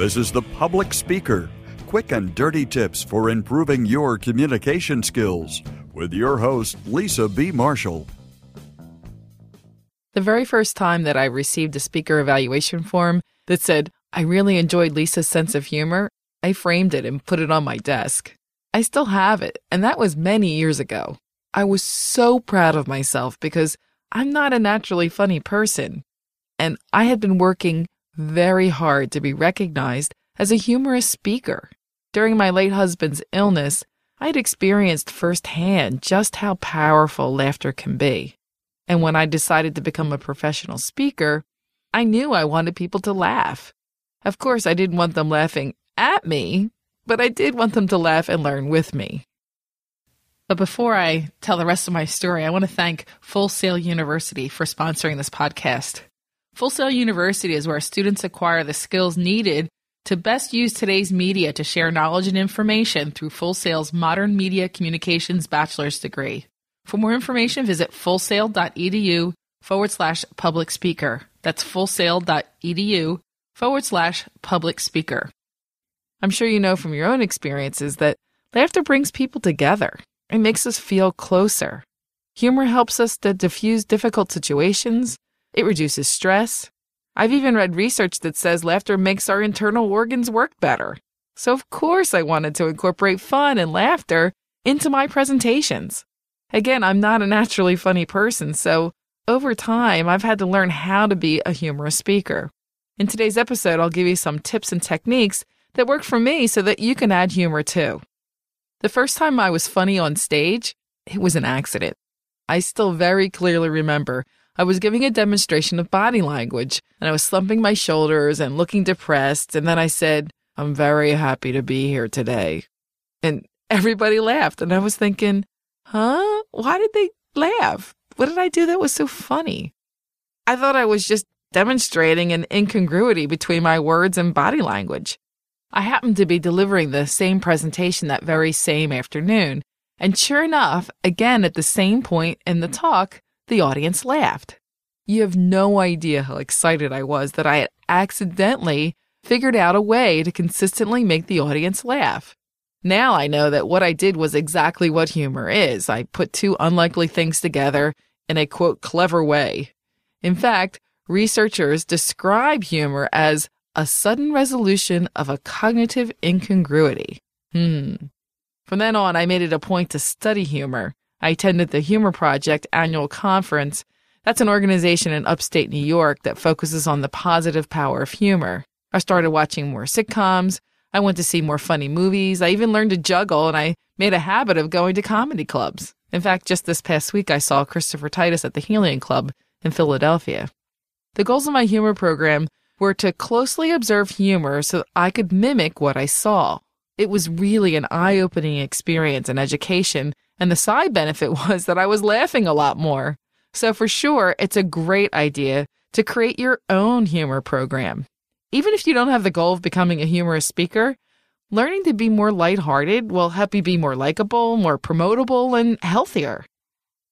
This is The Public Speaker quick and dirty tips for improving your communication skills with your host, Lisa B. Marshall. The very first time that I received a speaker evaluation form that said, I really enjoyed Lisa's sense of humor, I framed it and put it on my desk. I still have it, and that was many years ago. I was so proud of myself because I'm not a naturally funny person. And I had been working very hard to be recognized as a humorous speaker. During my late husband's illness, I had experienced firsthand just how powerful laughter can be. And when I decided to become a professional speaker, I knew I wanted people to laugh. Of course, I didn't want them laughing at me, but I did want them to laugh and learn with me. But before I tell the rest of my story, I want to thank Full Sail University for sponsoring this podcast. Full Sail University is where students acquire the skills needed to best use today's media to share knowledge and information through Full Sail's Modern Media Communications Bachelor's degree. For more information, visit fullsail.edu forward slash public speaker. That's fullsail.edu forward slash public speaker. I'm sure you know from your own experiences that laughter brings people together. It makes us feel closer. Humor helps us to diffuse difficult situations it reduces stress. I've even read research that says laughter makes our internal organs work better. So, of course, I wanted to incorporate fun and laughter into my presentations. Again, I'm not a naturally funny person, so over time, I've had to learn how to be a humorous speaker. In today's episode, I'll give you some tips and techniques that work for me so that you can add humor too. The first time I was funny on stage, it was an accident. I still very clearly remember I was giving a demonstration of body language and I was slumping my shoulders and looking depressed. And then I said, I'm very happy to be here today. And everybody laughed. And I was thinking, huh? Why did they laugh? What did I do that was so funny? I thought I was just demonstrating an incongruity between my words and body language. I happened to be delivering the same presentation that very same afternoon. And sure enough, again at the same point in the talk, the audience laughed. You have no idea how excited I was that I had accidentally figured out a way to consistently make the audience laugh. Now I know that what I did was exactly what humor is. I put two unlikely things together in a quote clever way. In fact, researchers describe humor as a sudden resolution of a cognitive incongruity. Hmm. From then on, I made it a point to study humor I attended the Humor Project annual conference. That's an organization in upstate New York that focuses on the positive power of humor. I started watching more sitcoms. I went to see more funny movies. I even learned to juggle and I made a habit of going to comedy clubs. In fact, just this past week, I saw Christopher Titus at the Helium Club in Philadelphia. The goals of my humor program were to closely observe humor so I could mimic what I saw. It was really an eye opening experience and education and the side benefit was that I was laughing a lot more. So for sure, it's a great idea to create your own humor program. Even if you don't have the goal of becoming a humorous speaker, learning to be more lighthearted will help you be more likable, more promotable, and healthier.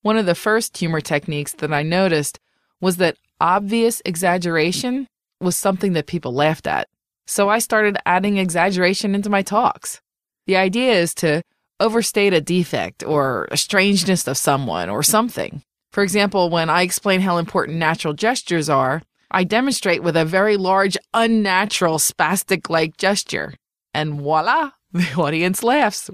One of the first humor techniques that I noticed was that obvious exaggeration was something that people laughed at. So I started adding exaggeration into my talks. The idea is to overstate a defect or a strangeness of someone or something. For example, when I explain how important natural gestures are, I demonstrate with a very large, unnatural, spastic like gesture. And voila, the audience laughs.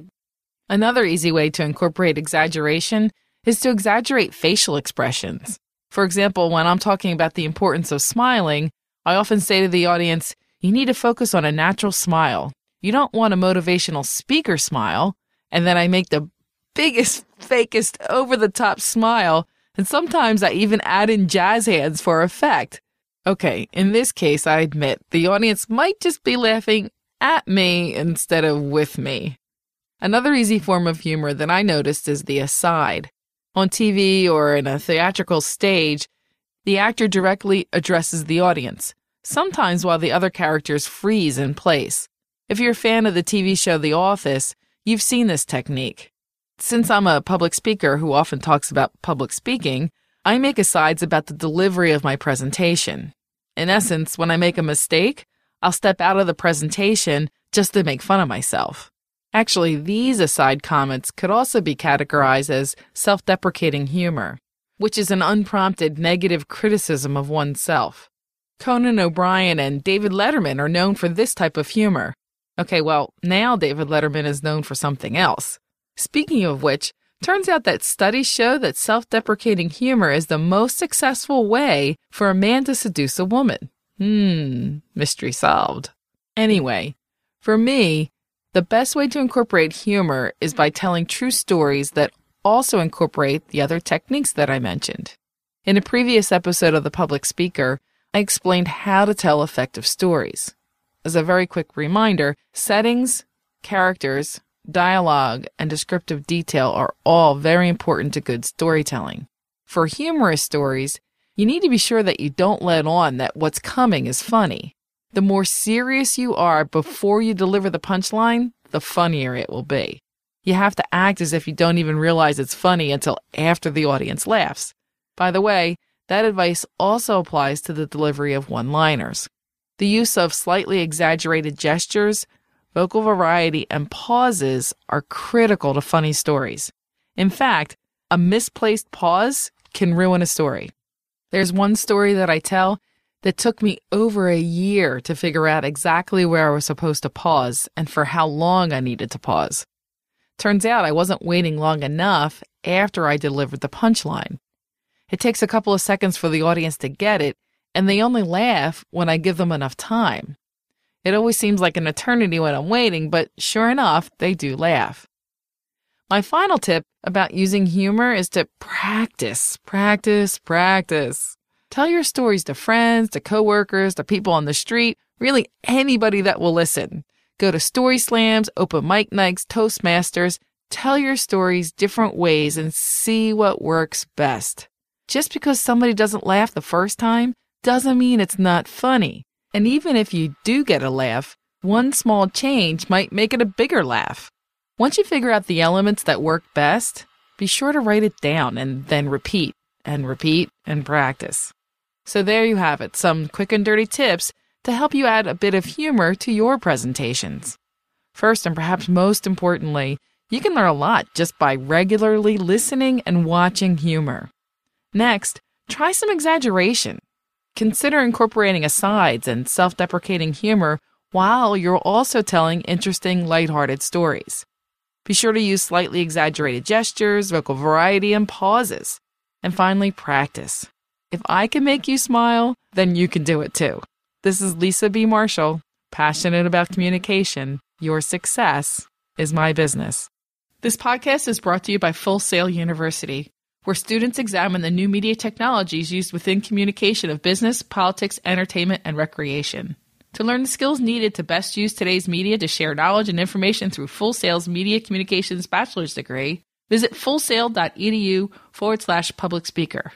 Another easy way to incorporate exaggeration is to exaggerate facial expressions. For example, when I'm talking about the importance of smiling, I often say to the audience, you need to focus on a natural smile. You don't want a motivational speaker smile and then I make the biggest, fakest, over the top smile, and sometimes I even add in jazz hands for effect. Okay, in this case, I admit the audience might just be laughing at me instead of with me. Another easy form of humor that I noticed is the aside. On TV or in a theatrical stage, the actor directly addresses the audience, sometimes while the other characters freeze in place. If you're a fan of the TV show The Office, You've seen this technique. Since I'm a public speaker who often talks about public speaking, I make asides about the delivery of my presentation. In essence, when I make a mistake, I'll step out of the presentation just to make fun of myself. Actually, these aside comments could also be categorized as self deprecating humor, which is an unprompted negative criticism of oneself. Conan O'Brien and David Letterman are known for this type of humor. Okay, well, now David Letterman is known for something else. Speaking of which, turns out that studies show that self deprecating humor is the most successful way for a man to seduce a woman. Hmm, mystery solved. Anyway, for me, the best way to incorporate humor is by telling true stories that also incorporate the other techniques that I mentioned. In a previous episode of The Public Speaker, I explained how to tell effective stories. As a very quick reminder, settings, characters, dialogue, and descriptive detail are all very important to good storytelling. For humorous stories, you need to be sure that you don't let on that what's coming is funny. The more serious you are before you deliver the punchline, the funnier it will be. You have to act as if you don't even realize it's funny until after the audience laughs. By the way, that advice also applies to the delivery of one liners. The use of slightly exaggerated gestures, vocal variety, and pauses are critical to funny stories. In fact, a misplaced pause can ruin a story. There's one story that I tell that took me over a year to figure out exactly where I was supposed to pause and for how long I needed to pause. Turns out I wasn't waiting long enough after I delivered the punchline. It takes a couple of seconds for the audience to get it, and they only laugh when I give them enough time. It always seems like an eternity when I'm waiting, but sure enough, they do laugh. My final tip about using humor is to practice, practice, practice. Tell your stories to friends, to coworkers, to people on the street, really anybody that will listen. Go to story slams, open mic nights, Toastmasters. Tell your stories different ways and see what works best. Just because somebody doesn't laugh the first time doesn't mean it's not funny. And even if you do get a laugh, one small change might make it a bigger laugh. Once you figure out the elements that work best, be sure to write it down and then repeat and repeat and practice. So there you have it, some quick and dirty tips to help you add a bit of humor to your presentations. First, and perhaps most importantly, you can learn a lot just by regularly listening and watching humor. Next, try some exaggeration. Consider incorporating asides and self deprecating humor while you're also telling interesting, lighthearted stories. Be sure to use slightly exaggerated gestures, vocal variety, and pauses. And finally, practice. If I can make you smile, then you can do it too. This is Lisa B. Marshall, passionate about communication. Your success is my business. This podcast is brought to you by Full Sail University, where students examine the new media technologies used within communication of business, politics, entertainment, and recreation. To learn the skills needed to best use today's media to share knowledge and information through Full Sail's Media Communications Bachelor's degree, visit fullsail.edu forward slash public speaker.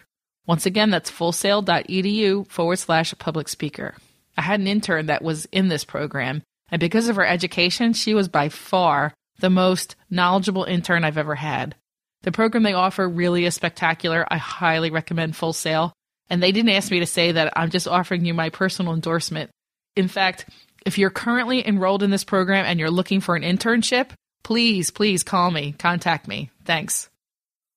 Once again, that's fullsail.edu forward slash public speaker. I had an intern that was in this program, and because of her education, she was by far the most knowledgeable intern I've ever had. The program they offer really is spectacular. I highly recommend Full Sail. And they didn't ask me to say that I'm just offering you my personal endorsement. In fact, if you're currently enrolled in this program and you're looking for an internship, please, please call me, contact me. Thanks.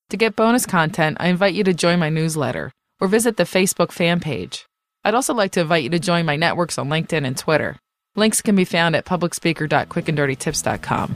To get bonus content, I invite you to join my newsletter or visit the Facebook fan page. I'd also like to invite you to join my networks on LinkedIn and Twitter. Links can be found at publicspeaker.quickanddirtytips.com.